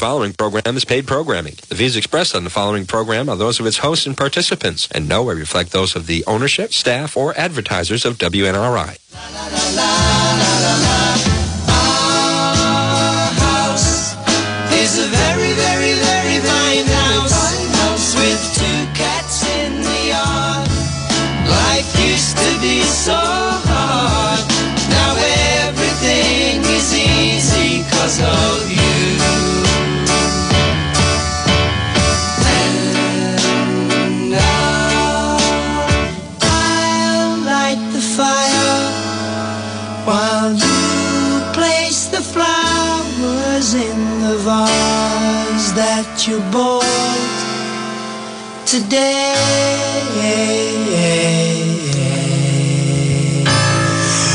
following program is paid programming. The views expressed on the following program are those of its hosts and participants, and no way reflect those of the ownership, staff, or advertisers of WNRI. is a very, very, very fine house with two cats in the yard. Life used to be so hard. Now everything is easy cause of you. Today.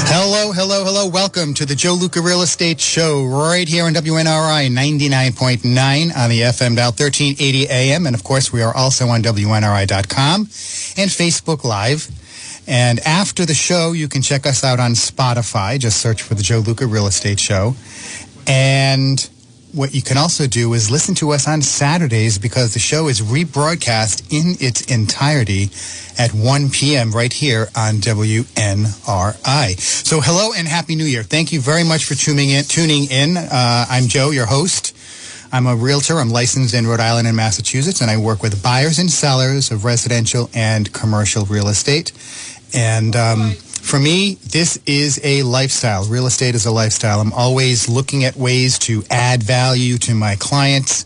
Hello, hello, hello. Welcome to the Joe Luca Real Estate Show right here on WNRI 99.9 on the FM dial 1380 AM. And of course, we are also on WNRI.com and Facebook Live. And after the show, you can check us out on Spotify. Just search for the Joe Luca Real Estate Show. And what you can also do is listen to us on Saturdays because the show is rebroadcast in its entirety at 1 p.m. right here on WNRI. So hello and happy new year. Thank you very much for tuning in. Tuning in. Uh, I'm Joe, your host. I'm a realtor. I'm licensed in Rhode Island and Massachusetts, and I work with buyers and sellers of residential and commercial real estate. And um, for me, this is a lifestyle. Real estate is a lifestyle. I'm always looking at ways to add value to my clients,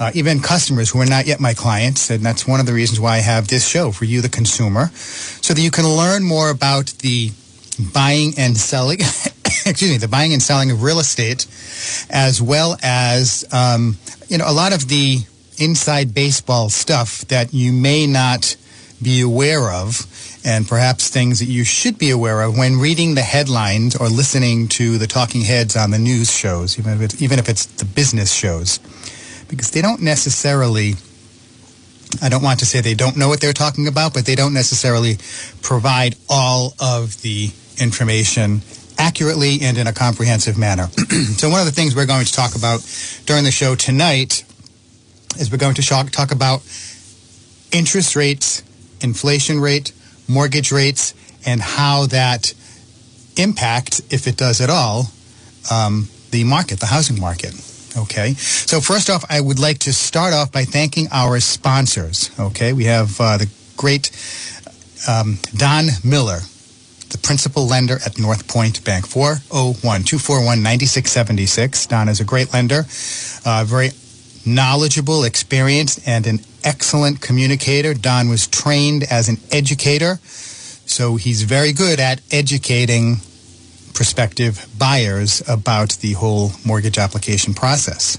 uh, even customers who are not yet my clients. And that's one of the reasons why I have this show for you, the consumer, so that you can learn more about the buying and selling, excuse me, the buying and selling of real estate, as well as, um, you know, a lot of the inside baseball stuff that you may not be aware of and perhaps things that you should be aware of when reading the headlines or listening to the talking heads on the news shows, even if it's, even if it's the business shows, because they don't necessarily. I don't want to say they don't know what they're talking about, but they don't necessarily provide all of the information accurately and in a comprehensive manner. so one of the things we're going to talk about during the show tonight is we're going to talk, talk about interest rates, inflation rate, mortgage rates, and how that impacts, if it does at all, um, the market, the housing market. Okay. So first off, I would like to start off by thanking our sponsors. Okay. We have uh, the great um, Don Miller, the principal lender at North Point Bank, 401-241-9676. Don is a great lender, uh, very knowledgeable, experienced, and an excellent communicator. Don was trained as an educator, so he's very good at educating prospective buyers about the whole mortgage application process.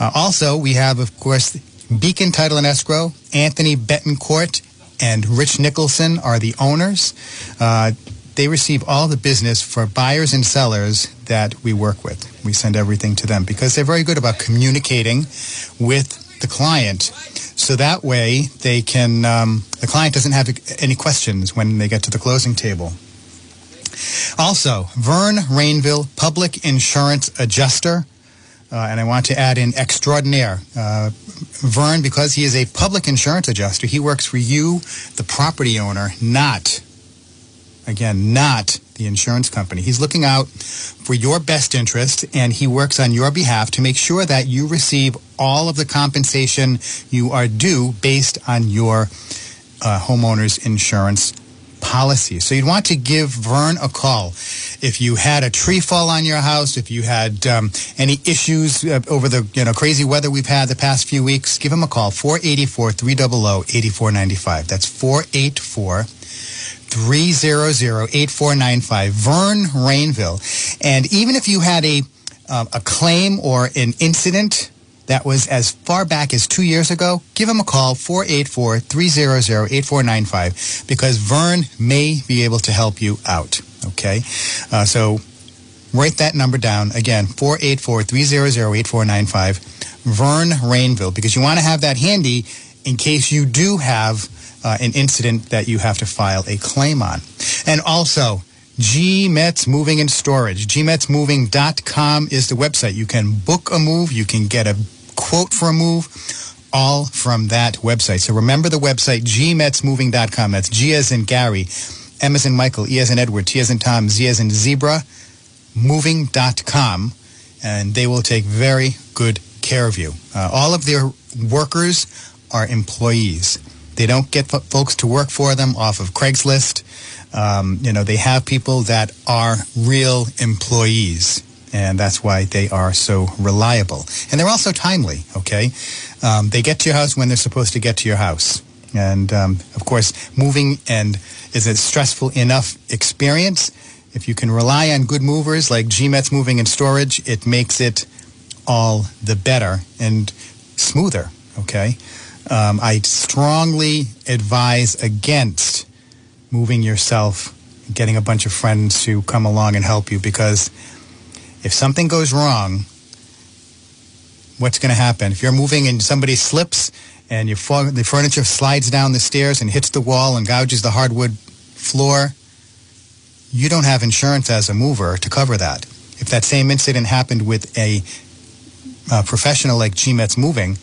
Uh, also, we have, of course, Beacon Title and Escrow, Anthony Betancourt, and Rich Nicholson are the owners. Uh, they receive all the business for buyers and sellers that we work with. We send everything to them because they're very good about communicating with the client. So that way they can, um, the client doesn't have any questions when they get to the closing table. Also, Vern Rainville, Public Insurance Adjuster. Uh, and I want to add in extraordinaire. Uh, Vern, because he is a public insurance adjuster, he works for you, the property owner, not, again, not the insurance company. He's looking out for your best interest and he works on your behalf to make sure that you receive all of the compensation you are due based on your uh, homeowner's insurance policy. So you'd want to give Vern a call. If you had a tree fall on your house, if you had um, any issues uh, over the you know crazy weather we've had the past few weeks, give him a call 484 300 8495. That's 484 300-8495 Vern Rainville and even if you had a uh, a claim or an incident that was as far back as two years ago, give him a call, 484-300-8495, because Vern may be able to help you out, okay? Uh, so write that number down. Again, 484-300-8495, Vern Rainville, because you want to have that handy in case you do have uh, an incident that you have to file a claim on. And also, GMETZ Moving and Storage. GMETZmoving.com is the website. You can book a move. You can get a quote for a move all from that website. So remember the website, gmetzmoving.com. That's G as in Gary, M as in Michael, E as in Edward, T as in Tom, Z as in Zebra, moving.com. And they will take very good care of you. Uh, all of their workers are employees. They don't get fo- folks to work for them off of Craigslist. Um, you know, they have people that are real employees. And that's why they are so reliable. And they're also timely, okay? Um, they get to your house when they're supposed to get to your house. And um, of course, moving and is a stressful enough experience. If you can rely on good movers like GMETZ Moving and Storage, it makes it all the better and smoother. Okay, um, I strongly advise against moving yourself, getting a bunch of friends to come along and help you because if something goes wrong, what's going to happen? If you're moving and somebody slips and the furniture slides down the stairs and hits the wall and gouges the hardwood floor, you don't have insurance as a mover to cover that. If that same incident happened with a uh, professional like GMETZ Moving,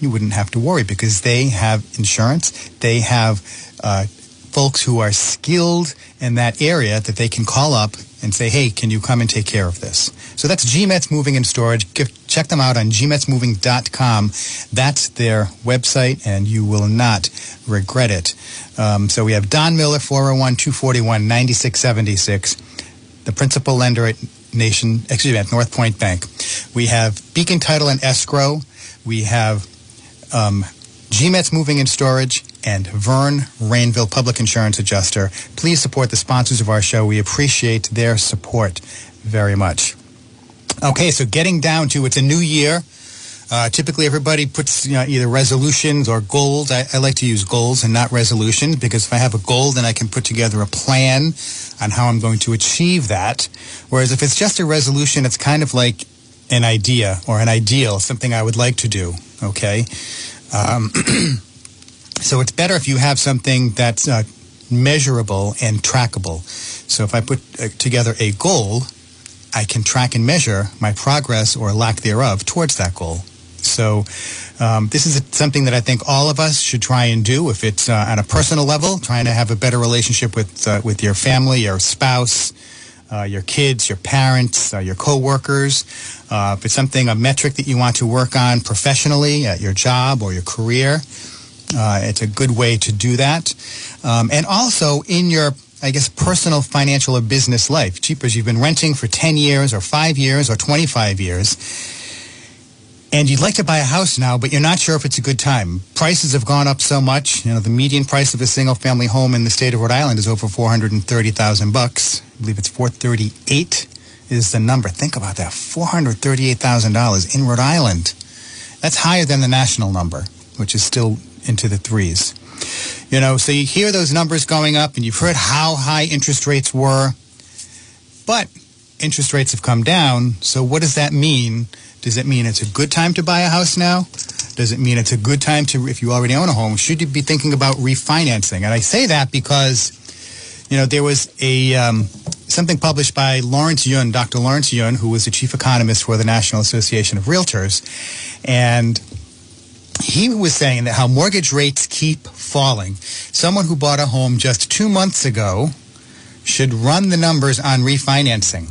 you wouldn't have to worry because they have insurance. They have uh, folks who are skilled in that area that they can call up and say, hey, can you come and take care of this? So that's GMETZ Moving and Storage. Give, check them out on gmetzmoving.com. That's their website, and you will not regret it. Um, so we have Don Miller, 401-241-9676, the principal lender at Nation, excuse me, at North Point Bank. We have Beacon Title and Escrow. We have um, GMETZ Moving and Storage and Vern Rainville Public Insurance Adjuster. Please support the sponsors of our show. We appreciate their support very much. Okay, so getting down to it's a new year. Uh, typically, everybody puts you know, either resolutions or goals. I, I like to use goals and not resolutions because if I have a goal, then I can put together a plan on how I'm going to achieve that. Whereas if it's just a resolution, it's kind of like an idea or an ideal, something I would like to do. Okay. Um, so it's better if you have something that's uh, measurable and trackable. So if I put uh, together a goal, I can track and measure my progress or lack thereof towards that goal. So um, this is something that I think all of us should try and do. If it's uh, on a personal level, trying to have a better relationship with uh, with your family, your spouse, uh, your kids, your parents, uh, your coworkers. Uh, if it's something, a metric that you want to work on professionally at your job or your career, uh, it's a good way to do that. Um, and also in your I guess, personal, financial, or business life. Cheapers, you've been renting for 10 years or 5 years or 25 years, and you'd like to buy a house now, but you're not sure if it's a good time. Prices have gone up so much. You know, the median price of a single-family home in the state of Rhode Island is over 430,000 bucks. I believe it's 438 is the number. Think about that. $438,000 in Rhode Island. That's higher than the national number, which is still into the threes. You know, so you hear those numbers going up and you've heard how high interest rates were, but interest rates have come down. So what does that mean? Does it mean it's a good time to buy a house now? Does it mean it's a good time to, if you already own a home, should you be thinking about refinancing? And I say that because, you know, there was a, um, something published by Lawrence Yun, Dr. Lawrence Yun, who was the chief economist for the National Association of Realtors. And he was saying that how mortgage rates keep falling. Someone who bought a home just two months ago should run the numbers on refinancing.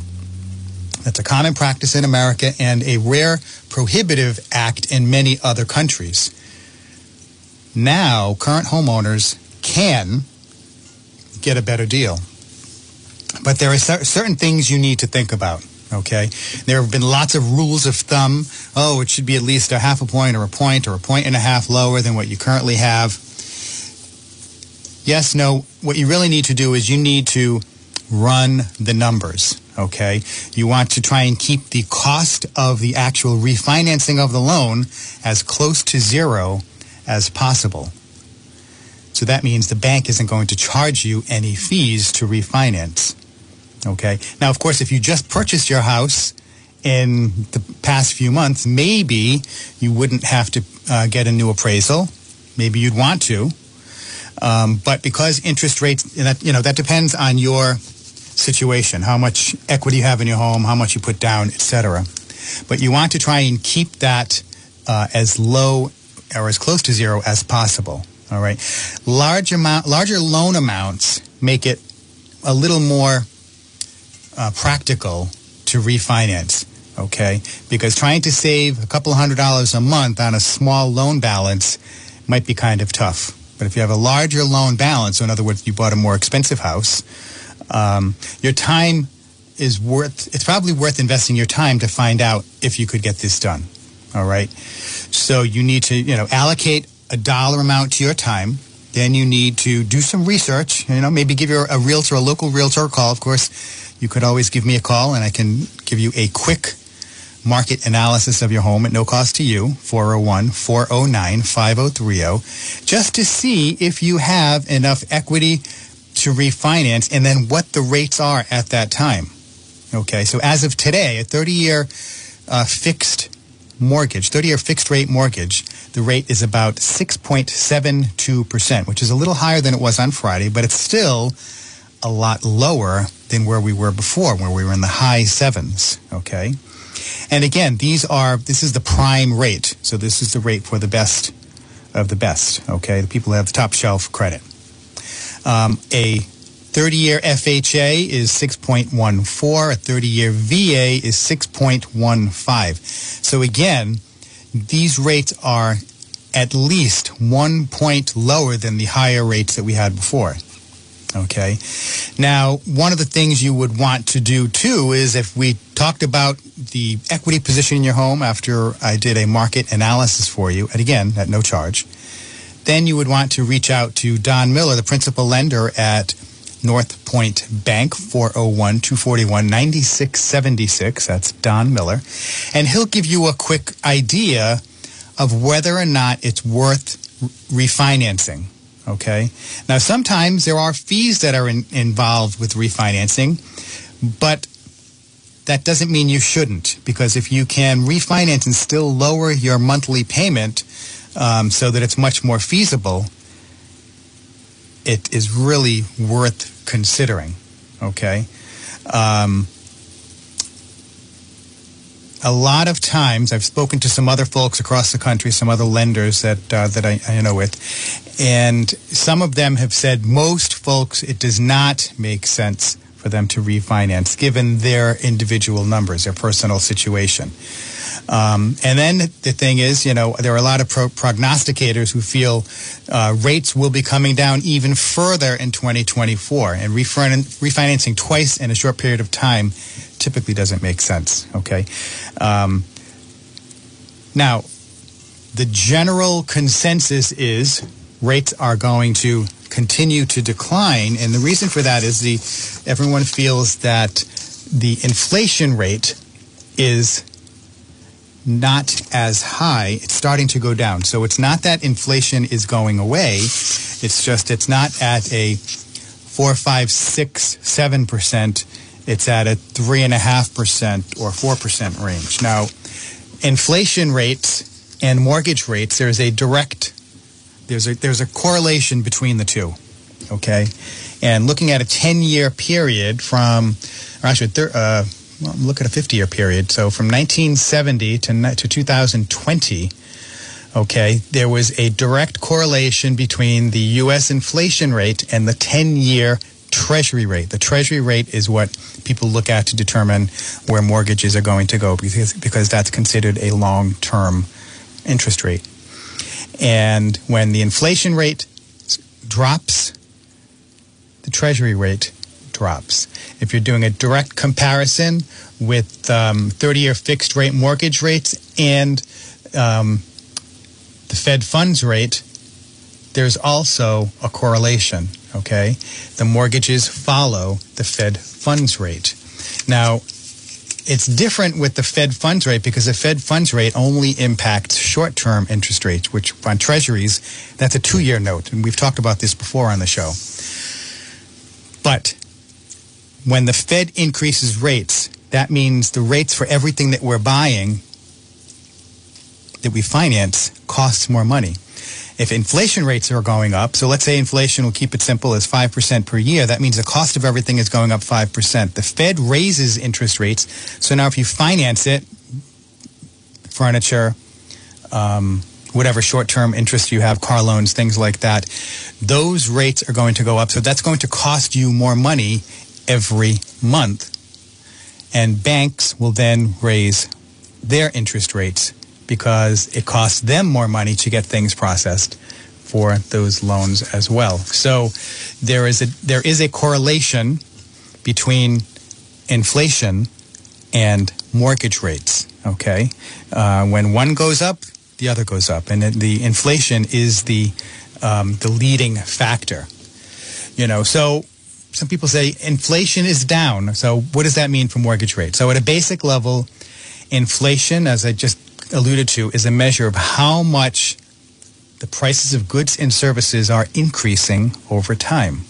That's a common practice in America and a rare prohibitive act in many other countries. Now, current homeowners can get a better deal. But there are cer- certain things you need to think about. Okay, there have been lots of rules of thumb. Oh, it should be at least a half a point or a point or a point and a half lower than what you currently have. Yes, no. What you really need to do is you need to run the numbers. Okay, you want to try and keep the cost of the actual refinancing of the loan as close to zero as possible. So that means the bank isn't going to charge you any fees to refinance. Okay. Now, of course, if you just purchased your house in the past few months, maybe you wouldn't have to uh, get a new appraisal. Maybe you'd want to. Um, but because interest rates, and that, you know, that depends on your situation, how much equity you have in your home, how much you put down, etc. But you want to try and keep that uh, as low or as close to zero as possible. All right. Large amount, larger loan amounts make it a little more uh, practical to refinance. Okay, because trying to save a couple hundred dollars a month on a small loan balance might be kind of tough. But if you have a larger loan balance, so in other words, you bought a more expensive house, um, your time is worth. It's probably worth investing your time to find out if you could get this done. All right. So you need to, you know, allocate a dollar amount to your time. Then you need to do some research. You know, maybe give your a realtor, a local realtor, a call. Of course, you could always give me a call, and I can give you a quick market analysis of your home at no cost to you, 401-409-5030, just to see if you have enough equity to refinance and then what the rates are at that time. Okay, so as of today, a 30-year uh, fixed mortgage, 30-year fixed rate mortgage, the rate is about 6.72%, which is a little higher than it was on Friday, but it's still a lot lower than where we were before, where we were in the high sevens, okay? And again, these are, this is the prime rate. So this is the rate for the best of the best, okay? The people who have the top shelf credit. Um, a 30-year FHA is 6.14. A 30-year VA is 6.15. So again, these rates are at least one point lower than the higher rates that we had before. Okay. Now, one of the things you would want to do too is if we talked about the equity position in your home after I did a market analysis for you, and again, at no charge, then you would want to reach out to Don Miller, the principal lender at North Point Bank, 401 241 9676. That's Don Miller. And he'll give you a quick idea of whether or not it's worth refinancing. Okay. Now, sometimes there are fees that are in, involved with refinancing, but that doesn't mean you shouldn't, because if you can refinance and still lower your monthly payment um, so that it's much more feasible, it is really worth considering. Okay. Um, a lot of times, I've spoken to some other folks across the country, some other lenders that uh, that I, I know with, and some of them have said most folks it does not make sense for them to refinance given their individual numbers, their personal situation. Um, and then the thing is, you know, there are a lot of pro- prognosticators who feel uh, rates will be coming down even further in 2024, and refin- refinancing twice in a short period of time typically doesn't make sense. Okay. Um, now, the general consensus is rates are going to continue to decline, and the reason for that is the everyone feels that the inflation rate is not as high. It's starting to go down. So it's not that inflation is going away. It's just it's not at a four, five, six, seven percent. It's at a three and a half percent or four percent range. Now, inflation rates and mortgage rates, there's a direct there's a there's a correlation between the two. Okay, and looking at a 10 year period from, or actually, uh, well, look at a 50 year period. So from 1970 to, to 2020, okay, there was a direct correlation between the U.S. inflation rate and the 10 year treasury rate. The treasury rate is what people look at to determine where mortgages are going to go because, because that's considered a long term interest rate. And when the inflation rate drops, the treasury rate drops. If you're doing a direct comparison with um, 30 year fixed rate mortgage rates and um, the Fed funds rate, there's also a correlation, okay? The mortgages follow the Fed funds rate. Now, it's different with the Fed funds rate because the Fed funds rate only impacts short term interest rates, which on treasuries, that's a two year note. And we've talked about this before on the show. But when the Fed increases rates, that means the rates for everything that we're buying that we finance costs more money. If inflation rates are going up, so let's say inflation will keep it simple as 5% per year, that means the cost of everything is going up 5%. The Fed raises interest rates, so now if you finance it, furniture, um, whatever short-term interest you have, car loans, things like that, those rates are going to go up. So that's going to cost you more money every month. And banks will then raise their interest rates because it costs them more money to get things processed for those loans as well. So there is a there is a correlation between inflation and mortgage rates. Okay, uh, when one goes up, the other goes up, and the inflation is the um, the leading factor. You know, so some people say inflation is down. So what does that mean for mortgage rates? So at a basic level, inflation, as I just alluded to, is a measure of how much the prices of goods and services are increasing over time.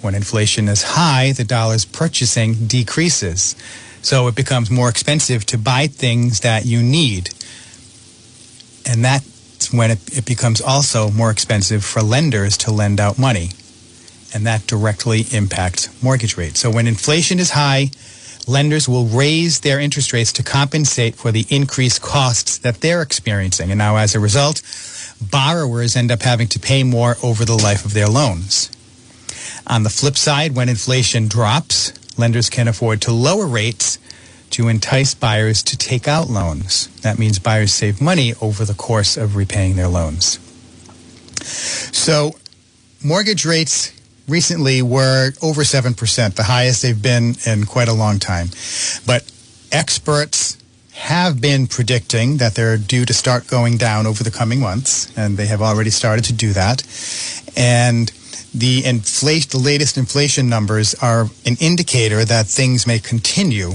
When inflation is high, the dollar's purchasing decreases. So it becomes more expensive to buy things that you need. And that's when it, it becomes also more expensive for lenders to lend out money. And that directly impacts mortgage rates. So when inflation is high, lenders will raise their interest rates to compensate for the increased costs that they're experiencing. And now, as a result, borrowers end up having to pay more over the life of their loans. On the flip side, when inflation drops, lenders can afford to lower rates to entice buyers to take out loans. That means buyers save money over the course of repaying their loans. So, mortgage rates recently were over 7%, the highest they've been in quite a long time. But experts have been predicting that they're due to start going down over the coming months, and they have already started to do that. And the inflation, the latest inflation numbers are an indicator that things may continue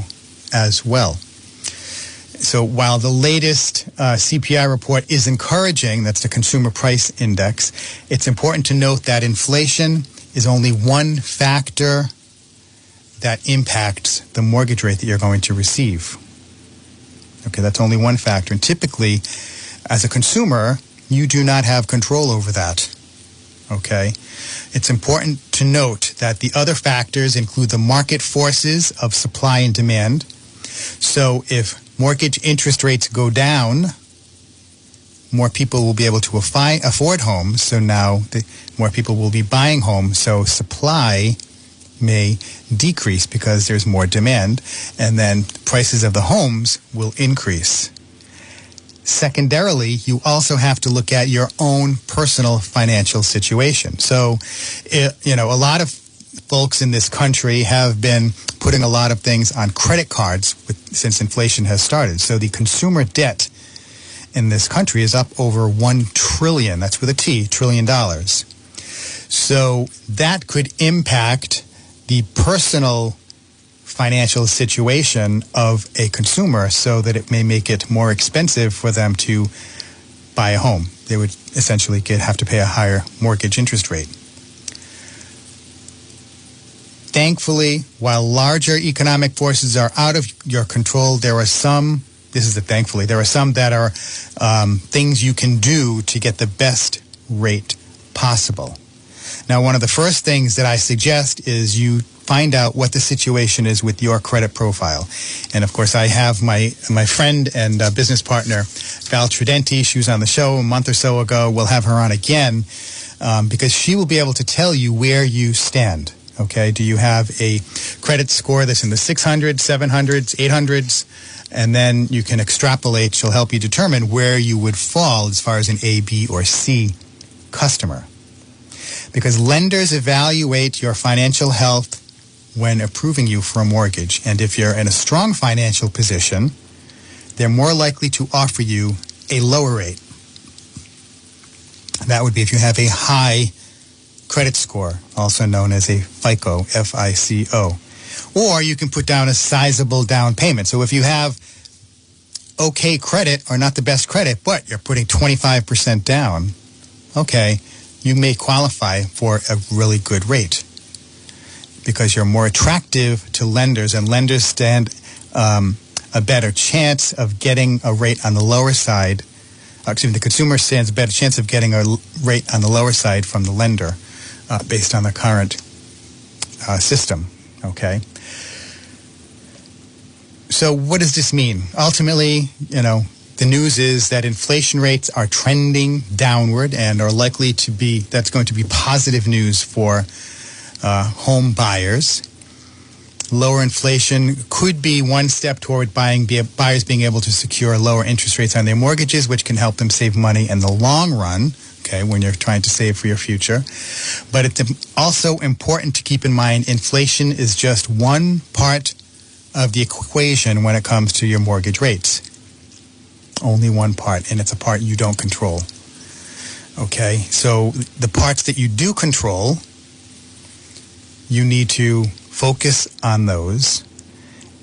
as well. So while the latest uh, CPI report is encouraging, that's the Consumer Price Index, it's important to note that inflation is only one factor that impacts the mortgage rate that you're going to receive. Okay, that's only one factor. And typically, as a consumer, you do not have control over that. Okay? It's important to note that the other factors include the market forces of supply and demand. So if mortgage interest rates go down, more people will be able to affi- afford homes. So now the, more people will be buying homes. So supply may decrease because there's more demand, and then prices of the homes will increase. Secondarily, you also have to look at your own personal financial situation. So, it, you know, a lot of folks in this country have been putting a lot of things on credit cards with, since inflation has started. So the consumer debt in this country is up over 1 trillion, that's with a T, trillion dollars. So that could impact the personal financial situation of a consumer so that it may make it more expensive for them to buy a home. They would essentially get, have to pay a higher mortgage interest rate. Thankfully, while larger economic forces are out of your control, there are some this is the thankfully. There are some that are um, things you can do to get the best rate possible. Now, one of the first things that I suggest is you find out what the situation is with your credit profile. And of course, I have my my friend and uh, business partner Val Tridenti. She was on the show a month or so ago. We'll have her on again um, because she will be able to tell you where you stand. Okay, do you have a credit score that's in the 600s, 700s, 800s? And then you can extrapolate. She'll help you determine where you would fall as far as an A, B, or C customer. Because lenders evaluate your financial health when approving you for a mortgage. And if you're in a strong financial position, they're more likely to offer you a lower rate. That would be if you have a high credit score, also known as a FICO, F-I-C-O or you can put down a sizable down payment. So if you have okay credit or not the best credit, but you're putting 25% down, okay, you may qualify for a really good rate because you're more attractive to lenders and lenders stand um, a better chance of getting a rate on the lower side uh, excuse me, the consumer stands a better chance of getting a rate on the lower side from the lender uh, based on the current uh, system. Okay. So what does this mean? Ultimately, you know, the news is that inflation rates are trending downward and are likely to be, that's going to be positive news for uh, home buyers. Lower inflation could be one step toward buying, be, buyers being able to secure lower interest rates on their mortgages, which can help them save money in the long run, okay, when you're trying to save for your future. But it's also important to keep in mind inflation is just one part of the equation when it comes to your mortgage rates. Only one part, and it's a part you don't control. Okay, so the parts that you do control, you need to focus on those.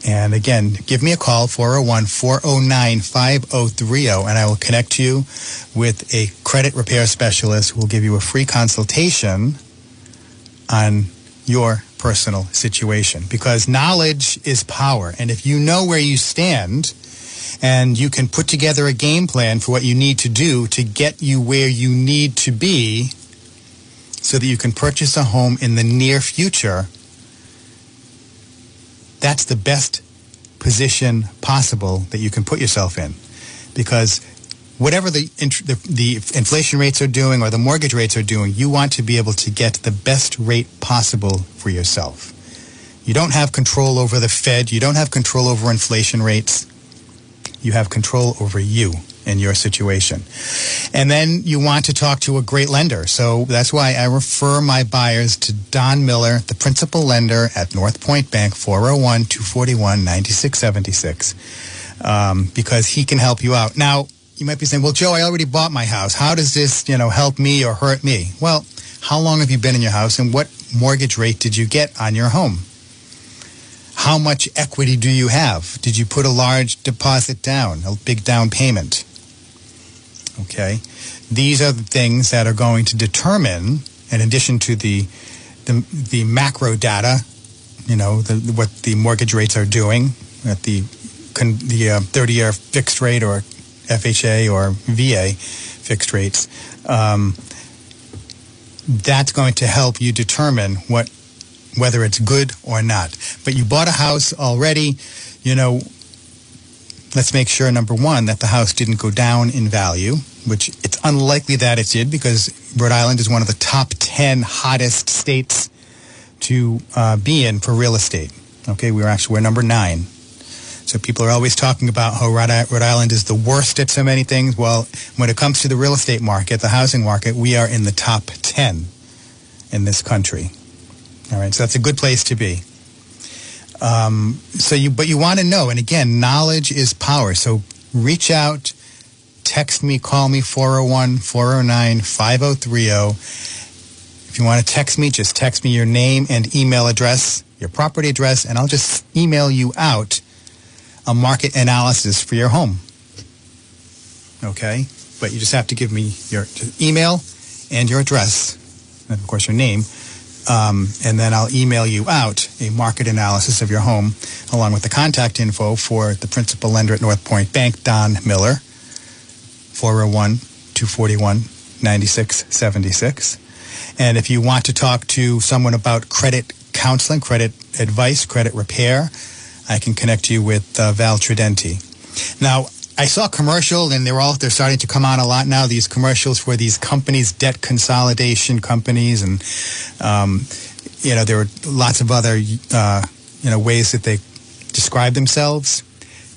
And again, give me a call, 401 409 5030, and I will connect you with a credit repair specialist who will give you a free consultation on your personal situation because knowledge is power. And if you know where you stand and you can put together a game plan for what you need to do to get you where you need to be so that you can purchase a home in the near future, that's the best position possible that you can put yourself in. Because whatever the, the, the inflation rates are doing or the mortgage rates are doing, you want to be able to get the best rate possible for yourself. You don't have control over the Fed. You don't have control over inflation rates. You have control over you and your situation. And then you want to talk to a great lender. So that's why I refer my buyers to Don Miller, the principal lender at North Point Bank, 401 241 9676, um, because he can help you out. Now, you might be saying, well, Joe, I already bought my house. How does this, you know, help me or hurt me? Well, how long have you been in your house and what mortgage rate did you get on your home? How much equity do you have? Did you put a large deposit down, a big down payment? Okay. These are the things that are going to determine, in addition to the the, the macro data, you know, the, what the mortgage rates are doing at the the uh, 30-year fixed rate or FHA or VA fixed rates. Um, that's going to help you determine what whether it's good or not. But you bought a house already, you know, let's make sure number one that the house didn't go down in value, which it's unlikely that it did because Rhode Island is one of the top 10 hottest states to uh, be in for real estate. Okay, we are actually we're number nine. So people are always talking about how Rhode Island is the worst at so many things. Well, when it comes to the real estate market, the housing market, we are in the top 10 in this country. All right, so that's a good place to be. Um, so you, but you want to know, and again, knowledge is power. So reach out, text me, call me 401 409 5030. If you want to text me, just text me your name and email address, your property address, and I'll just email you out a market analysis for your home. Okay? But you just have to give me your email and your address, and of course your name, um, and then I'll email you out a market analysis of your home along with the contact info for the principal lender at North Point Bank, Don Miller, 401 241 9676. And if you want to talk to someone about credit counseling, credit advice, credit repair, I can connect you with uh, Val Tridenti. Now, I saw a commercial, and they're all they're starting to come on a lot now. These commercials for these companies, debt consolidation companies, and um, you know there are lots of other uh, you know ways that they describe themselves.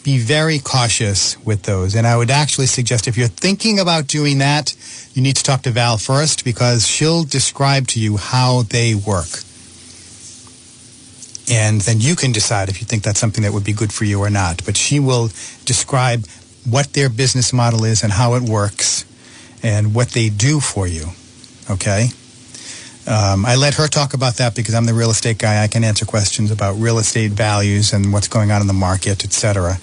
Be very cautious with those, and I would actually suggest if you're thinking about doing that, you need to talk to Val first because she'll describe to you how they work. And then you can decide if you think that's something that would be good for you or not. But she will describe what their business model is and how it works and what they do for you. Okay? Um, I let her talk about that because I'm the real estate guy. I can answer questions about real estate values and what's going on in the market, etc.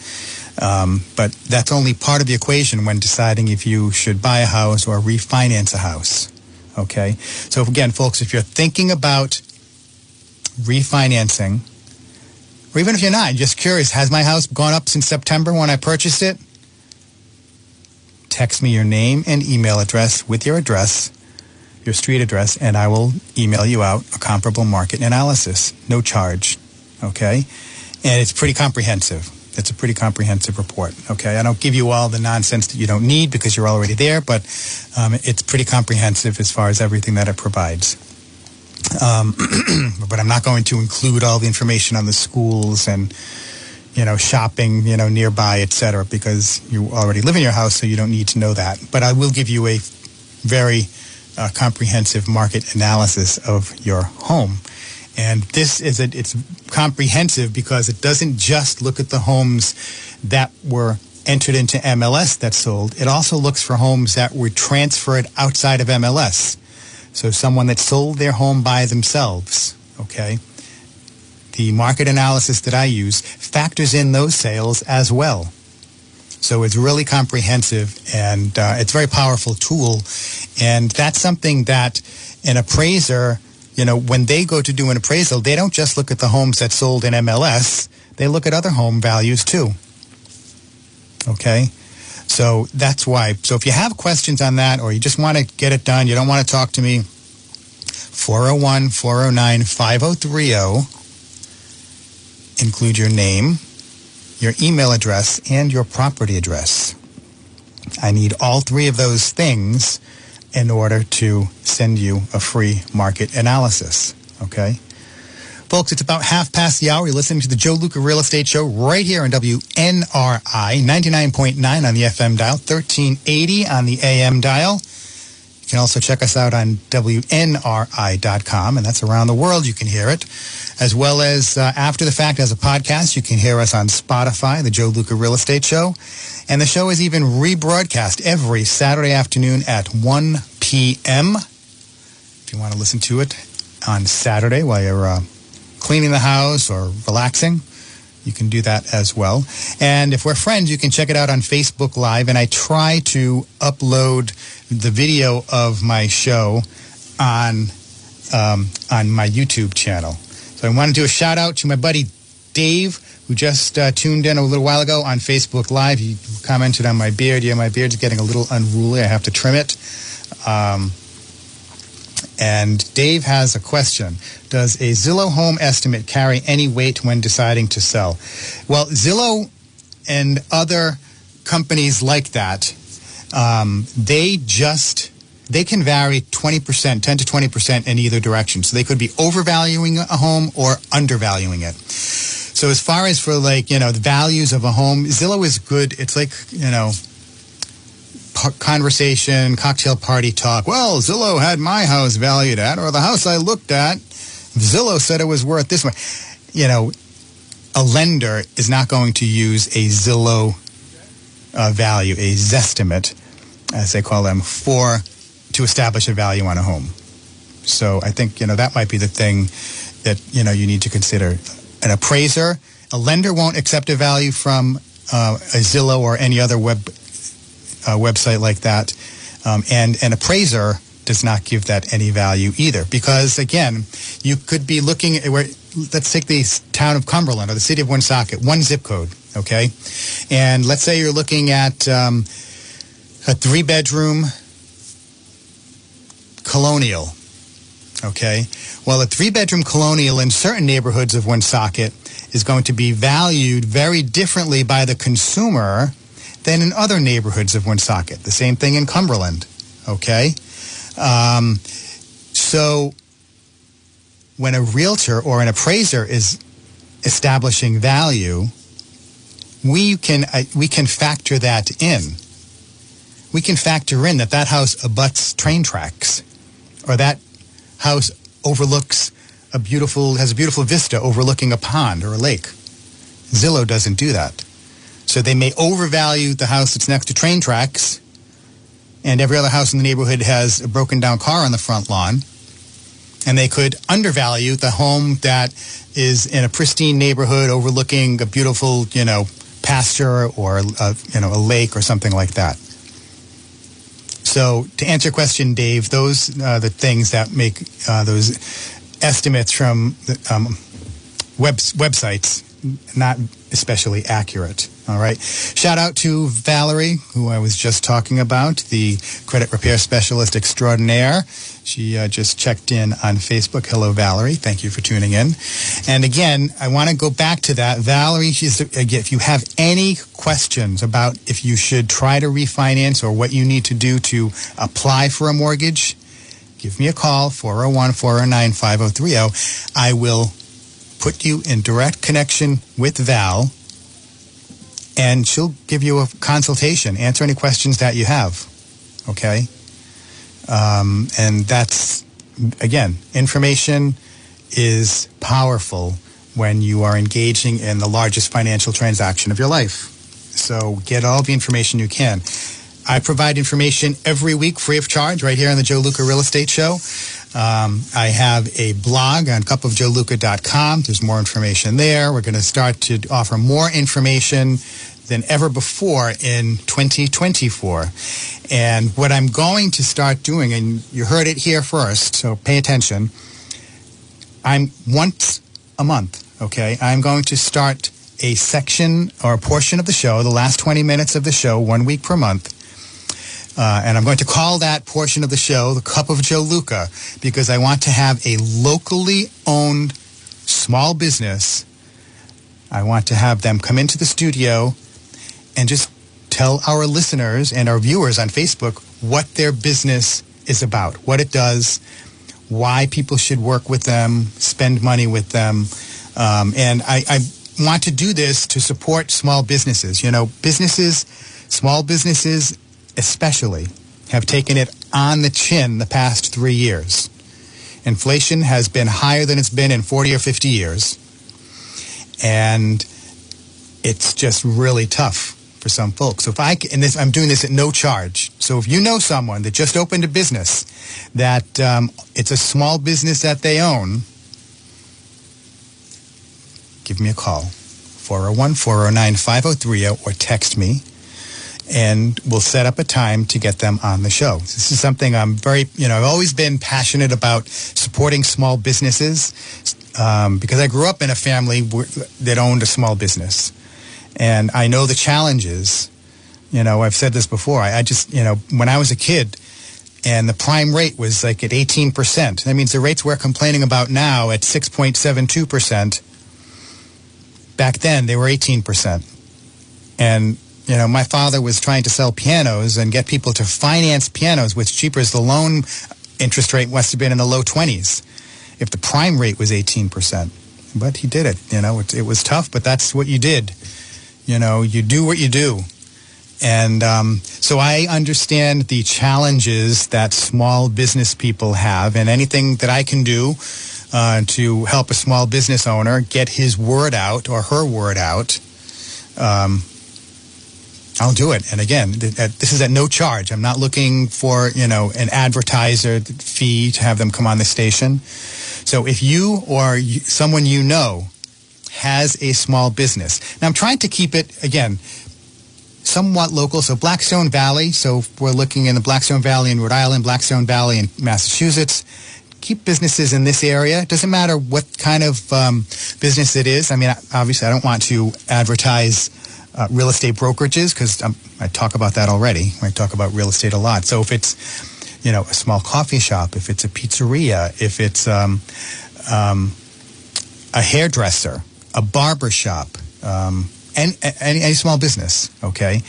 Um, but that's only part of the equation when deciding if you should buy a house or refinance a house. Okay? So again, folks, if you're thinking about refinancing, or even if you're not, just curious, has my house gone up since September when I purchased it? text me your name and email address with your address, your street address, and I will email you out a comparable market analysis. No charge. Okay? And it's pretty comprehensive. It's a pretty comprehensive report. Okay? I don't give you all the nonsense that you don't need because you're already there, but um, it's pretty comprehensive as far as everything that it provides. Um, but I'm not going to include all the information on the schools and you know shopping you know nearby, etc. because you already live in your house, so you don't need to know that. But I will give you a very uh, comprehensive market analysis of your home. And this is a, it's comprehensive because it doesn't just look at the homes that were entered into MLS that sold. It also looks for homes that were transferred outside of MLS. So someone that sold their home by themselves, okay? The market analysis that I use factors in those sales as well. So it's really comprehensive and uh, it's a very powerful tool. And that's something that an appraiser, you know, when they go to do an appraisal, they don't just look at the homes that sold in MLS, they look at other home values too. Okay? So that's why. So if you have questions on that or you just want to get it done, you don't want to talk to me, 401 409 5030. Include your name, your email address, and your property address. I need all three of those things in order to send you a free market analysis. Okay? Folks, it's about half past the hour. You're listening to the Joe Luca Real Estate Show right here on WNRI 99.9 on the FM dial, 1380 on the AM dial. You can also check us out on WNRI.com, and that's around the world. You can hear it. As well as uh, after the fact as a podcast, you can hear us on Spotify, the Joe Luca Real Estate Show. And the show is even rebroadcast every Saturday afternoon at 1 p.m. If you want to listen to it on Saturday while you're uh, cleaning the house or relaxing, you can do that as well. And if we're friends, you can check it out on Facebook Live. And I try to upload the video of my show on um, on my YouTube channel. So I want to do a shout out to my buddy Dave, who just uh, tuned in a little while ago on Facebook Live. He commented on my beard. Yeah, my beard's getting a little unruly. I have to trim it. Um, and Dave has a question. Does a Zillow home estimate carry any weight when deciding to sell? Well, Zillow and other companies like that, um, they just they can vary 20%, 10 to 20% in either direction. So they could be overvaluing a home or undervaluing it. So as far as for like, you know, the values of a home, Zillow is good. It's like, you know, conversation, cocktail party talk. Well, Zillow had my house valued at, or the house I looked at, Zillow said it was worth this much. You know, a lender is not going to use a Zillow uh, value, a zestimate, as they call them, for to establish a value on a home. So I think you know that might be the thing that you know you need to consider. An appraiser, a lender won't accept a value from uh, a Zillow or any other web uh, website like that, um, and an appraiser does not give that any value either. Because again, you could be looking at where. Let's take the town of Cumberland or the city of Woonsocket, one zip code, okay, and let's say you're looking at um, a three-bedroom colonial. Okay. Well, a three bedroom colonial in certain neighborhoods of Woonsocket is going to be valued very differently by the consumer than in other neighborhoods of Woonsocket. The same thing in Cumberland. Okay. Um, so when a realtor or an appraiser is establishing value, we can uh, we can factor that in. We can factor in that that house abuts train tracks or that house overlooks a beautiful, has a beautiful vista overlooking a pond or a lake. Zillow doesn't do that. So they may overvalue the house that's next to train tracks, and every other house in the neighborhood has a broken down car on the front lawn. And they could undervalue the home that is in a pristine neighborhood overlooking a beautiful, you know, pasture or a, you know a lake or something like that. So to answer your question, Dave, those are the things that make uh, those estimates from the, um, web, websites not especially accurate. All right. Shout out to Valerie, who I was just talking about, the credit repair specialist extraordinaire. She uh, just checked in on Facebook. Hello, Valerie. Thank you for tuning in. And again, I want to go back to that. Valerie, she's, if you have any questions about if you should try to refinance or what you need to do to apply for a mortgage, give me a call, 401 409 5030. I will put you in direct connection with Val, and she'll give you a consultation, answer any questions that you have. Okay? Um, and that's, again, information is powerful when you are engaging in the largest financial transaction of your life. So get all the information you can. I provide information every week free of charge right here on the Joe Luca Real Estate Show. Um, I have a blog on cupofjoeluca.com. There's more information there. We're going to start to offer more information than ever before in 2024. And what I'm going to start doing, and you heard it here first, so pay attention. I'm once a month, okay? I'm going to start a section or a portion of the show, the last 20 minutes of the show, one week per month. Uh, and I'm going to call that portion of the show the Cup of Joe Luca because I want to have a locally owned small business. I want to have them come into the studio and just tell our listeners and our viewers on Facebook what their business is about, what it does, why people should work with them, spend money with them. Um, and I, I want to do this to support small businesses. You know, businesses, small businesses especially, have taken it on the chin the past three years. Inflation has been higher than it's been in 40 or 50 years. And it's just really tough for some folks. So if I and this, I'm doing this at no charge. So if you know someone that just opened a business, that um, it's a small business that they own, give me a call, 401-409-5030 or text me and we'll set up a time to get them on the show. This is something I'm very, you know, I've always been passionate about supporting small businesses um, because I grew up in a family that owned a small business. And I know the challenges. You know, I've said this before. I, I just, you know, when I was a kid, and the prime rate was like at 18%. That means the rates we're complaining about now at 6.72%. Back then, they were 18%. And, you know, my father was trying to sell pianos and get people to finance pianos, which cheaper as the loan interest rate must have been in the low 20s if the prime rate was 18%. But he did it. You know, it, it was tough, but that's what you did. You know, you do what you do. And um, so I understand the challenges that small business people have, and anything that I can do uh, to help a small business owner get his word out or her word out, um, I'll do it. And again, this is at no charge. I'm not looking for you know an advertiser fee to have them come on the station. So if you or someone you know has a small business. Now, I'm trying to keep it, again, somewhat local. So Blackstone Valley. So we're looking in the Blackstone Valley in Rhode Island, Blackstone Valley in Massachusetts. Keep businesses in this area. It doesn't matter what kind of um, business it is. I mean, obviously, I don't want to advertise uh, real estate brokerages because I talk about that already. I talk about real estate a lot. So if it's, you know, a small coffee shop, if it's a pizzeria, if it's um, um, a hairdresser, a barber shop, um, any, any, any, small business, okay?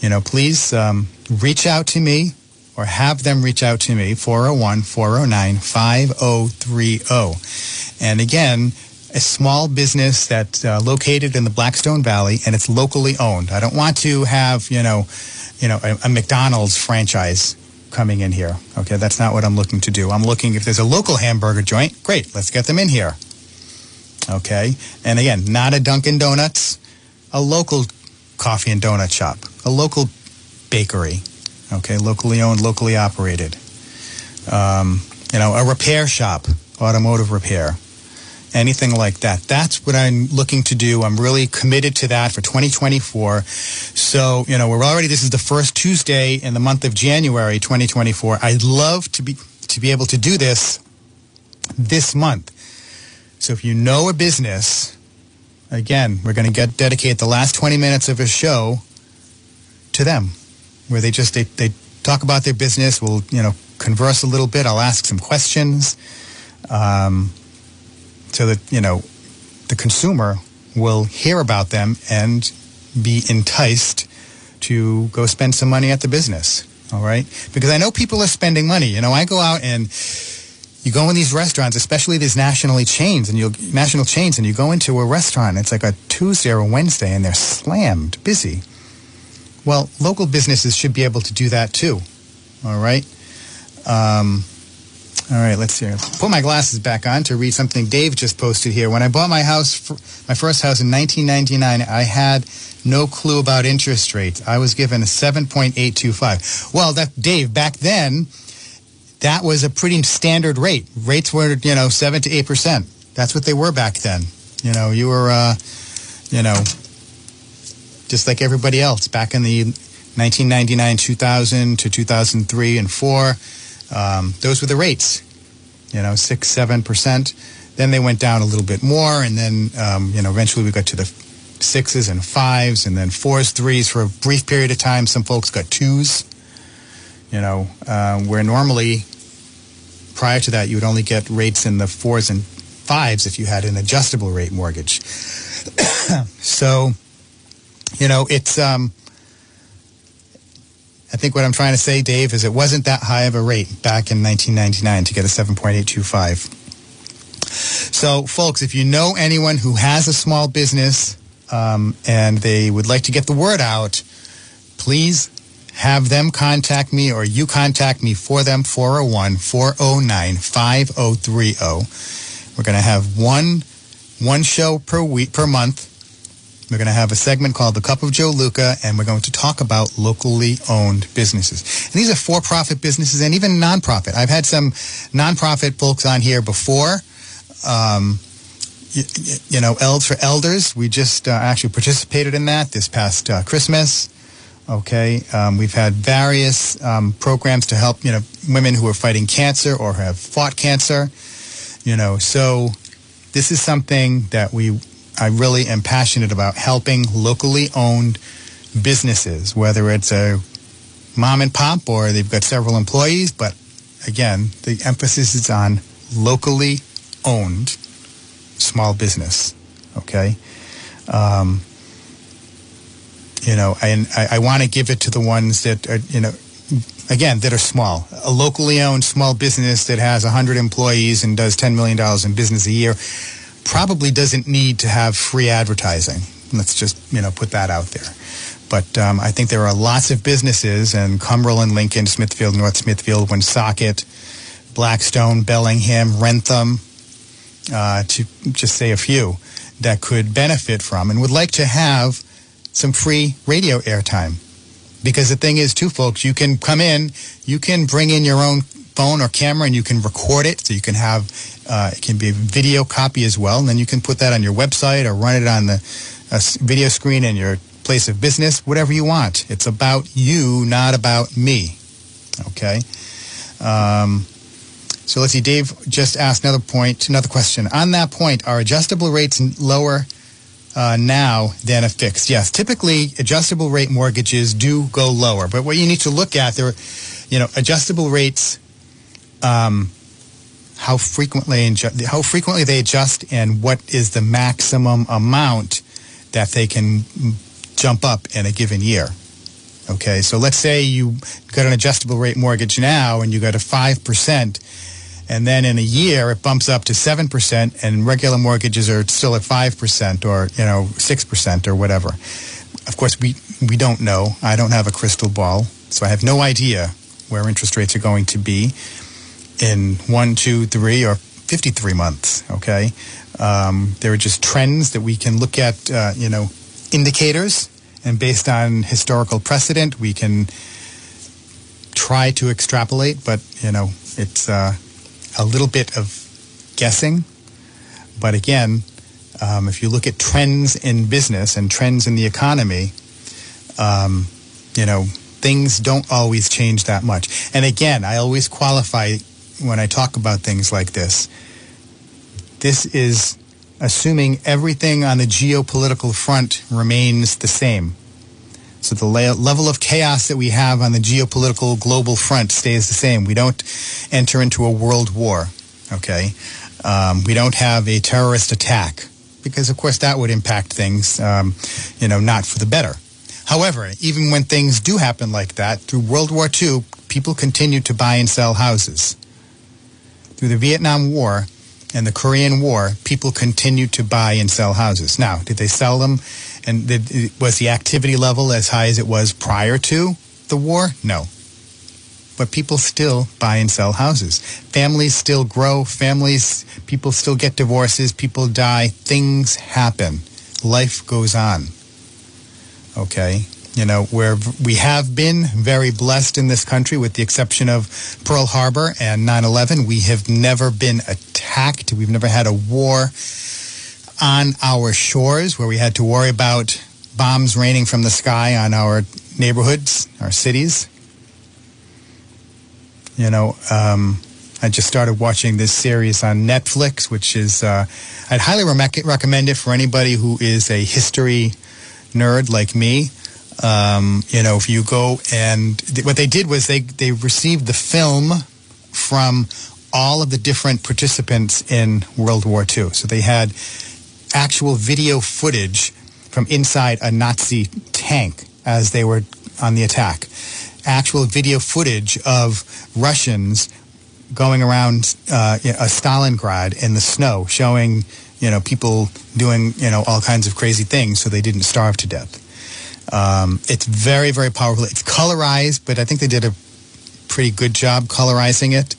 You know, please um, reach out to me or have them reach out to me, 401 409 5030. And again, a small business that's uh, located in the Blackstone Valley and it's locally owned. I don't want to have, you know, you know, a, a McDonald's franchise coming in here. Okay, that's not what I'm looking to do. I'm looking if there's a local hamburger joint, great, let's get them in here. Okay? And again, not a Dunkin' Donuts, a local coffee and donut shop, a local bakery. Okay? Locally owned, locally operated. Um, you know, a repair shop, automotive repair. Anything like that. That's what I'm looking to do. I'm really committed to that for 2024. So, you know, we're already, this is the first Tuesday in the month of January 2024. I'd love to be, to be able to do this this month. So if you know a business, again, we're going to get dedicate the last 20 minutes of a show to them, where they just they, they talk about their business. We'll you know converse a little bit. I'll ask some questions, um, so that you know the consumer will hear about them and be enticed to go spend some money at the business. All right, because I know people are spending money. You know, I go out and you go in these restaurants, especially these nationally chains, and you national chains, and you go into a restaurant. It's like a Tuesday or a Wednesday, and they're slammed, busy. Well, local businesses should be able to do that too. All right. Um, all right, let's see. Put my glasses back on to read something Dave just posted here. When I bought my house, my first house in 1999, I had no clue about interest rates. I was given a 7.825. Well, that Dave, back then, that was a pretty standard rate. Rates were, you know, 7 to 8%. That's what they were back then. You know, you were, uh, you know, just like everybody else back in the 1999, 2000 to 2003 and 4. Um, those were the rates, you know, 6, 7%. Then they went down a little bit more, and then, um, you know, eventually we got to the sixes and fives, and then fours, threes for a brief period of time. Some folks got twos, you know, uh, where normally prior to that you would only get rates in the fours and fives if you had an adjustable rate mortgage. so, you know, it's. Um, I think what I'm trying to say, Dave, is it wasn't that high of a rate back in 1999 to get a 7.825. So, folks, if you know anyone who has a small business um, and they would like to get the word out, please have them contact me or you contact me for them 401 409 5030 we're going to have one one show per week per month we're going to have a segment called the cup of joe luca and we're going to talk about locally owned businesses. And these are for-profit businesses and even non-profit. I've had some non-profit folks on here before. Um, you, you, know for elders we just uh, actually participated in that this past uh, christmas. Okay, um, we've had various um, programs to help you know women who are fighting cancer or have fought cancer. You know, so this is something that we I really am passionate about helping locally owned businesses, whether it's a mom and pop or they've got several employees. But again, the emphasis is on locally owned small business. Okay. Um, you know, and I, I want to give it to the ones that are, you know, again, that are small. A locally owned small business that has 100 employees and does $10 million in business a year probably doesn't need to have free advertising. Let's just, you know, put that out there. But um, I think there are lots of businesses in Cumberland, Lincoln, Smithfield, North Smithfield, Woonsocket, Blackstone, Bellingham, Wrentham, uh, to just say a few, that could benefit from and would like to have some free radio airtime. Because the thing is, too, folks, you can come in, you can bring in your own phone or camera and you can record it. So you can have, uh, it can be a video copy as well. And then you can put that on your website or run it on the video screen in your place of business, whatever you want. It's about you, not about me. Okay? Um, so let's see. Dave just asked another point, another question. On that point, are adjustable rates lower uh, now than a fixed. Yes, typically adjustable rate mortgages do go lower, but what you need to look at there, you know, adjustable rates, um, how frequently how frequently they adjust, and what is the maximum amount that they can jump up in a given year. Okay, so let's say you got an adjustable rate mortgage now, and you got a five percent and then in a year it bumps up to 7% and regular mortgages are still at 5% or you know 6% or whatever. Of course we we don't know. I don't have a crystal ball so i have no idea where interest rates are going to be in one two three or 53 months okay um, there are just trends that we can look at uh, you know indicators and based on historical precedent we can try to extrapolate but you know it's uh, a little bit of guessing. But again, um, if you look at trends in business and trends in the economy, um, you know, things don't always change that much. And again, I always qualify when I talk about things like this. This is assuming everything on the geopolitical front remains the same. So the level of chaos that we have on the geopolitical global front stays the same. We don't enter into a world war, okay? Um, we don't have a terrorist attack because, of course, that would impact things, um, you know, not for the better. However, even when things do happen like that, through World War II, people continued to buy and sell houses. Through the Vietnam War and the Korean War, people continued to buy and sell houses. Now, did they sell them? And did, was the activity level as high as it was prior to the war? No. But people still buy and sell houses. Families still grow. Families, people still get divorces. People die. Things happen. Life goes on. Okay? You know, where we have been very blessed in this country, with the exception of Pearl Harbor and 9 11. We have never been attacked. We've never had a war on our shores where we had to worry about bombs raining from the sky on our neighborhoods, our cities. You know, um, I just started watching this series on Netflix, which is, uh, I'd highly re- recommend it for anybody who is a history nerd like me. Um, you know, if you go and th- what they did was they, they received the film from all of the different participants in World War II. So they had actual video footage from inside a Nazi tank as they were on the attack. Actual video footage of Russians going around uh, a Stalingrad in the snow, showing you know people doing you know all kinds of crazy things so they didn't starve to death. Um, it's very very powerful. It's colorized, but I think they did a pretty good job colorizing it.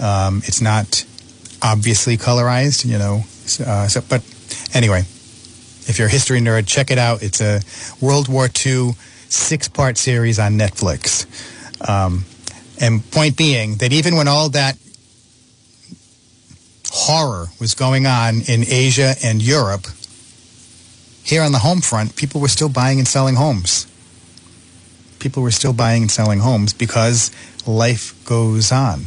Um, it's not obviously colorized, you know. Uh, so, but anyway, if you're a history nerd, check it out. It's a World War II six-part series on Netflix. Um, and point being that even when all that horror was going on in Asia and Europe, here on the home front, people were still buying and selling homes. People were still buying and selling homes because life goes on.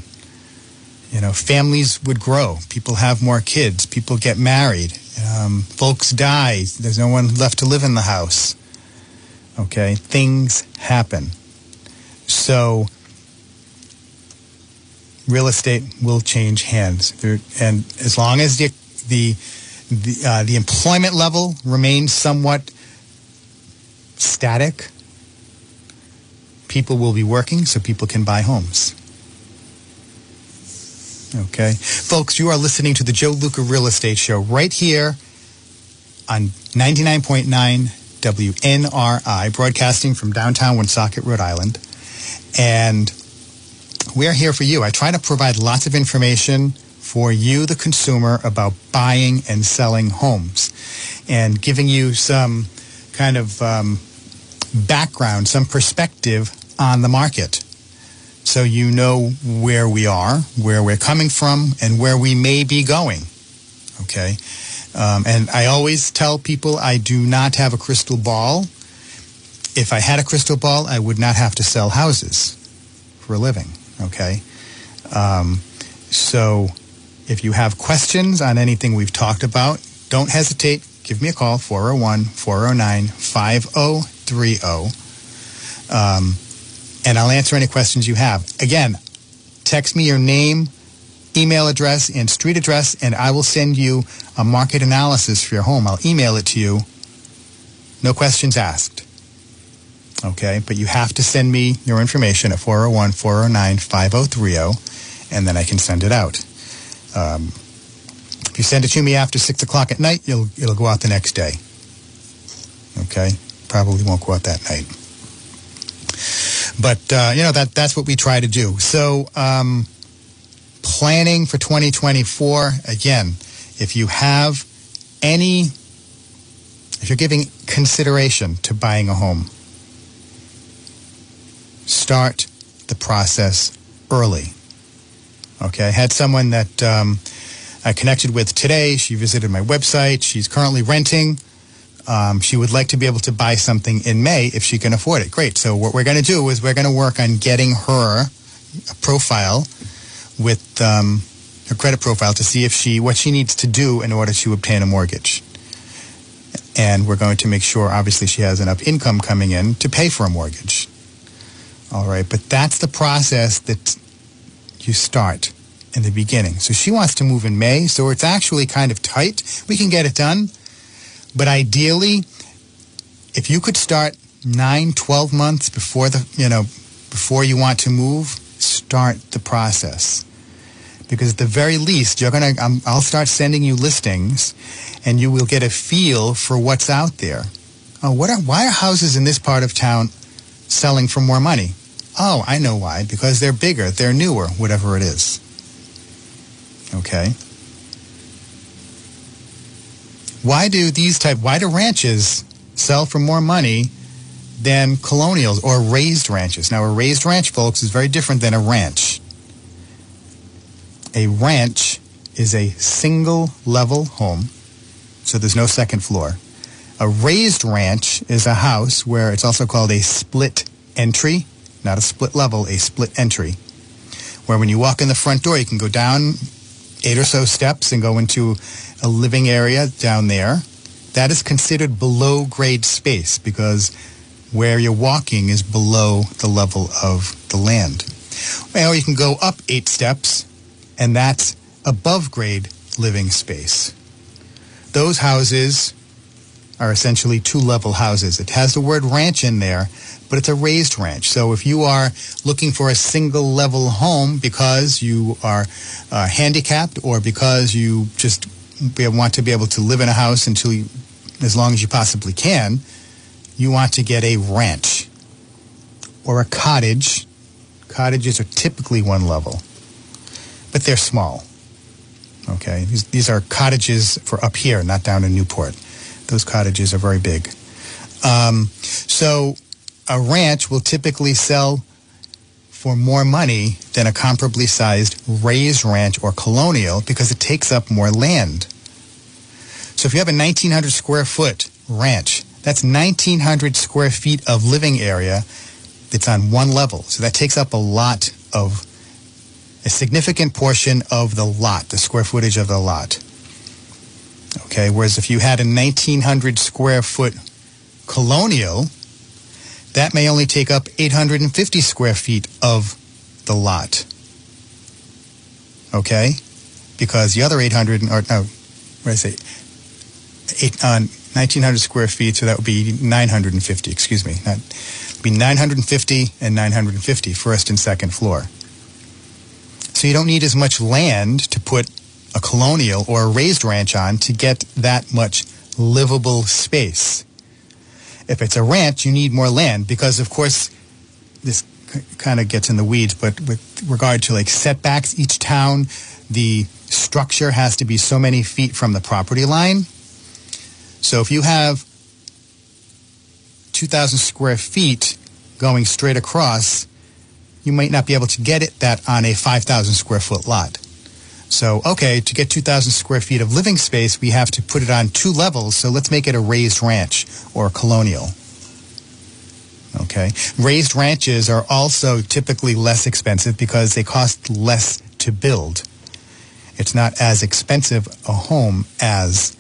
You know, families would grow. People have more kids. People get married. Um, folks die. There's no one left to live in the house. Okay, things happen. So, real estate will change hands, and as long as the the the, uh, the employment level remains somewhat static, people will be working, so people can buy homes. Okay. Folks, you are listening to the Joe Luca Real Estate Show right here on 99.9 WNRI, broadcasting from downtown Woonsocket, Rhode Island. And we're here for you. I try to provide lots of information for you, the consumer, about buying and selling homes and giving you some kind of um, background, some perspective on the market so you know where we are, where we're coming from, and where we may be going. Okay? Um, and I always tell people I do not have a crystal ball. If I had a crystal ball, I would not have to sell houses for a living. Okay? Um, so if you have questions on anything we've talked about, don't hesitate. Give me a call, 401 409 5030. Um, and I'll answer any questions you have. Again, text me your name, email address, and street address, and I will send you a market analysis for your home. I'll email it to you. No questions asked. Okay, but you have to send me your information at 401 409 5030, and then I can send it out. Um, if you send it to me after 6 o'clock at night, you'll, it'll go out the next day. Okay, probably won't go out that night but uh, you know that that's what we try to do. So um, planning for 2024 again. If you have any, if you're giving consideration to buying a home, start the process early. Okay, I had someone that um, I connected with today. She visited my website. She's currently renting. Um, she would like to be able to buy something in May if she can afford it. Great. So what we're going to do is we're going to work on getting her a profile with um, her credit profile to see if she what she needs to do in order to obtain a mortgage. And we're going to make sure, obviously, she has enough income coming in to pay for a mortgage. All right, but that's the process that you start in the beginning. So she wants to move in May, so it's actually kind of tight. We can get it done, but ideally, if you could start nine, 12 months before the, you know, before you want to move, start the process. Because at the very least, you're gonna, I'll start sending you listings, and you will get a feel for what's out there. Oh, what are, why are houses in this part of town selling for more money? Oh, I know why. Because they're bigger, they're newer, whatever it is. Okay. Why do these type? Why do ranches sell for more money than colonials or raised ranches? Now, a raised ranch, folks, is very different than a ranch. A ranch is a single level home, so there's no second floor. A raised ranch is a house where it's also called a split entry, not a split level, a split entry, where when you walk in the front door, you can go down eight or so steps and go into a living area down there. That is considered below grade space because where you're walking is below the level of the land. Well, you can go up eight steps, and that's above grade living space. Those houses are essentially two level houses. It has the word ranch in there, but it's a raised ranch. So if you are looking for a single level home because you are uh, handicapped or because you just want to be able to live in a house until you, as long as you possibly can, you want to get a ranch or a cottage. Cottages are typically one level, but they're small. Okay, these, these are cottages for up here, not down in Newport. Those cottages are very big. Um, so a ranch will typically sell for more money than a comparably sized raised ranch or colonial because it takes up more land. So if you have a 1900 square foot ranch, that's 1900 square feet of living area that's on one level. So that takes up a lot of a significant portion of the lot, the square footage of the lot. Okay, whereas if you had a 1900 square foot colonial, that may only take up 850 square feet of the lot. Okay? Because the other 800, or no, what did I say? Eight, uh, 1900 square feet, so that would be 950, excuse me. That would be 950 and 950, first and second floor. So you don't need as much land to put a colonial or a raised ranch on to get that much livable space. If it's a ranch, you need more land because, of course, this kind of gets in the weeds, but with regard to like setbacks, each town, the structure has to be so many feet from the property line. So if you have 2,000 square feet going straight across, you might not be able to get it that on a 5,000 square foot lot. So, okay, to get 2,000 square feet of living space, we have to put it on two levels. So let's make it a raised ranch or a colonial. Okay. Raised ranches are also typically less expensive because they cost less to build. It's not as expensive a home as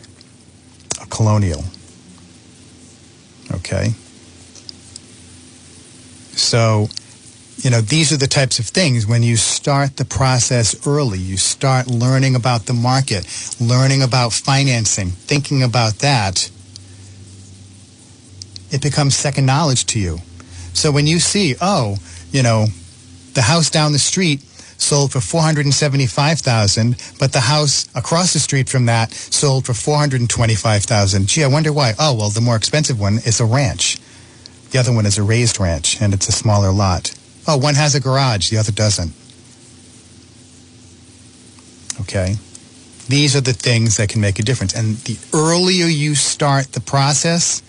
a colonial. Okay. So, you know, these are the types of things when you start the process early, you start learning about the market, learning about financing, thinking about that, it becomes second knowledge to you. So when you see, oh, you know, the house down the street sold for 475,000, but the house across the street from that sold for 425,000. Gee, I wonder why. Oh, well, the more expensive one is a ranch. The other one is a raised ranch and it's a smaller lot. Oh, one has a garage, the other doesn't. Okay? These are the things that can make a difference. And the earlier you start the process,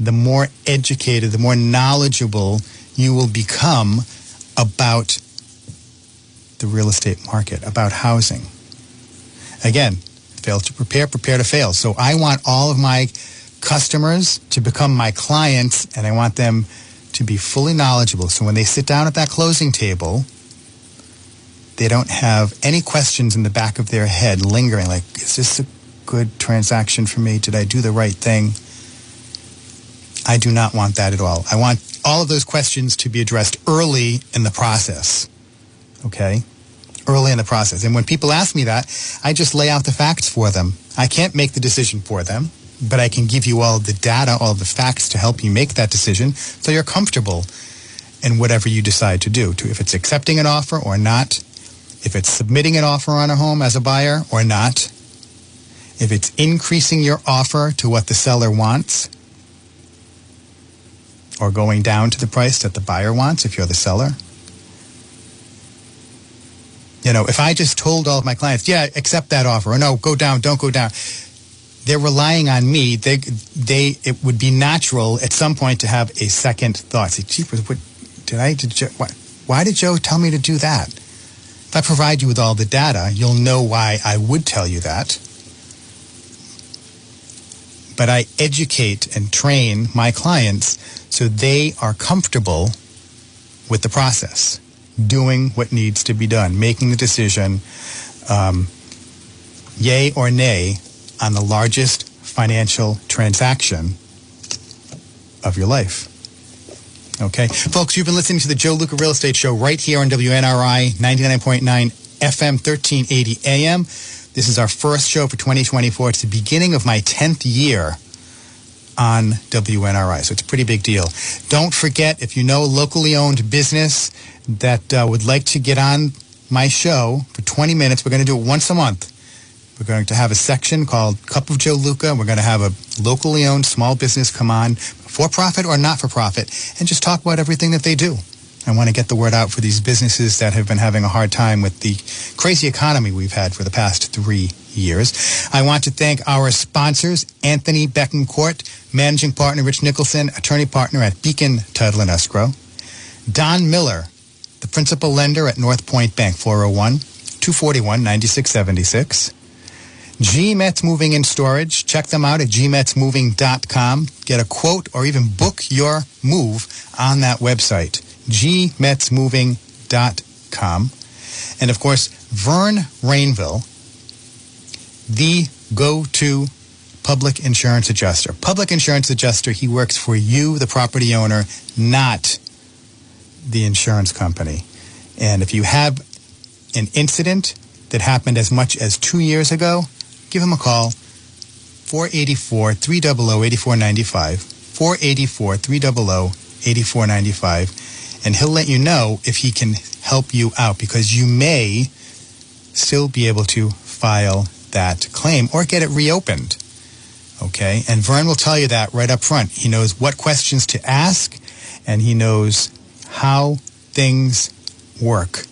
the more educated, the more knowledgeable you will become about the real estate market, about housing. Again, fail to prepare, prepare to fail. So I want all of my customers to become my clients and I want them to be fully knowledgeable. So when they sit down at that closing table, they don't have any questions in the back of their head lingering like, is this a good transaction for me? Did I do the right thing? I do not want that at all. I want all of those questions to be addressed early in the process. Okay? Early in the process. And when people ask me that, I just lay out the facts for them. I can't make the decision for them, but I can give you all the data, all the facts to help you make that decision so you're comfortable in whatever you decide to do. To if it's accepting an offer or not, if it's submitting an offer on a home as a buyer or not, if it's increasing your offer to what the seller wants or going down to the price that the buyer wants if you're the seller. You know, if I just told all of my clients, yeah, accept that offer, or no, go down, don't go down, they're relying on me. They, they, it would be natural at some point to have a second thought. Say, jeepers, what, did I, did Joe, why, why did Joe tell me to do that? If I provide you with all the data, you'll know why I would tell you that. But I educate and train my clients so they are comfortable with the process, doing what needs to be done, making the decision, um, yay or nay, on the largest financial transaction of your life. Okay. Folks, you've been listening to the Joe Luca Real Estate Show right here on WNRI 99.9 FM 1380 AM. This is our first show for 2024. It's the beginning of my 10th year on WNRI, so it's a pretty big deal. Don't forget, if you know a locally owned business that uh, would like to get on my show for 20 minutes, we're going to do it once a month. We're going to have a section called Cup of Joe Luca. We're going to have a locally owned small business come on, for profit or not for profit, and just talk about everything that they do. I want to get the word out for these businesses that have been having a hard time with the crazy economy we've had for the past three years. I want to thank our sponsors, Anthony Bettencourt, Managing Partner Rich Nicholson, Attorney Partner at Beacon Title and Escrow, Don Miller, the Principal Lender at North Point Bank, 401 241 9676. GMETZ Moving and Storage. Check them out at gmetzmoving.com. Get a quote or even book your move on that website, gmetzmoving.com. And of course, Vern Rainville, the go-to public insurance adjuster. Public insurance adjuster, he works for you, the property owner, not the insurance company. And if you have an incident that happened as much as two years ago, give him a call. 484 300 8495. 484 300 8495. And he'll let you know if he can help you out because you may still be able to file that claim or get it reopened. Okay? And Vern will tell you that right up front. He knows what questions to ask and he knows how things work.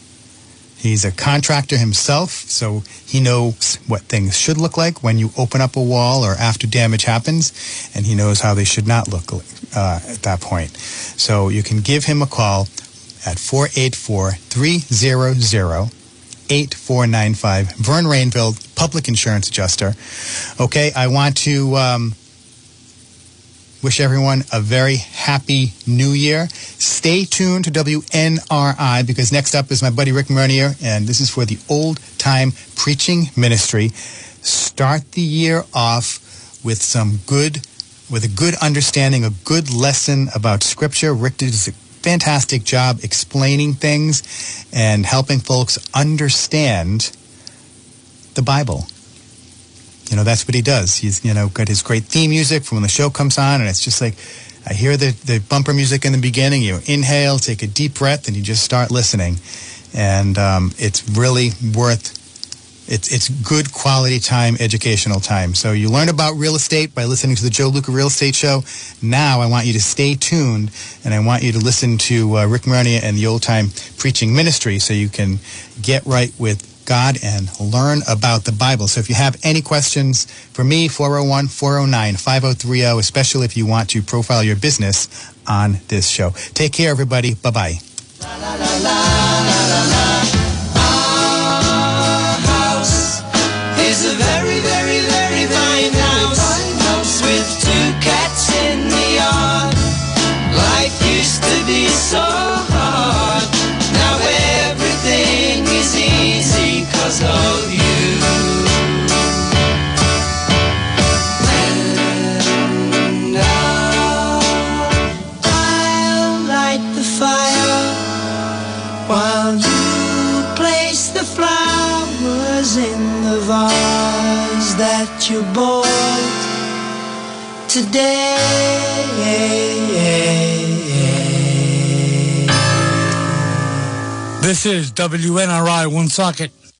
He's a contractor himself, so he knows what things should look like when you open up a wall or after damage happens, and he knows how they should not look uh, at that point. So you can give him a call at 484 300 8495. Vern Rainville, public insurance adjuster. Okay, I want to um, wish everyone a very happy new year. Stay tuned to WNRI because next up is my buddy Rick Mernier, and this is for the old time preaching ministry. Start the year off with some good, with a good understanding, a good lesson about Scripture. Rick does a fantastic job explaining things and helping folks understand the Bible. You know, that's what he does. He's, you know, got his great theme music from when the show comes on, and it's just like, I hear the, the bumper music in the beginning. You inhale, take a deep breath, and you just start listening. And um, it's really worth it's it's good quality time, educational time. So you learn about real estate by listening to the Joe Luca Real Estate Show. Now I want you to stay tuned, and I want you to listen to uh, Rick Mernier and the Old Time Preaching Ministry, so you can get right with God and learn about the Bible. So if you have any questions for me, 401 409 5030, especially if you want to profile your business on this show. Take care, everybody. Bye bye. Today. This is WNRI Woonsocket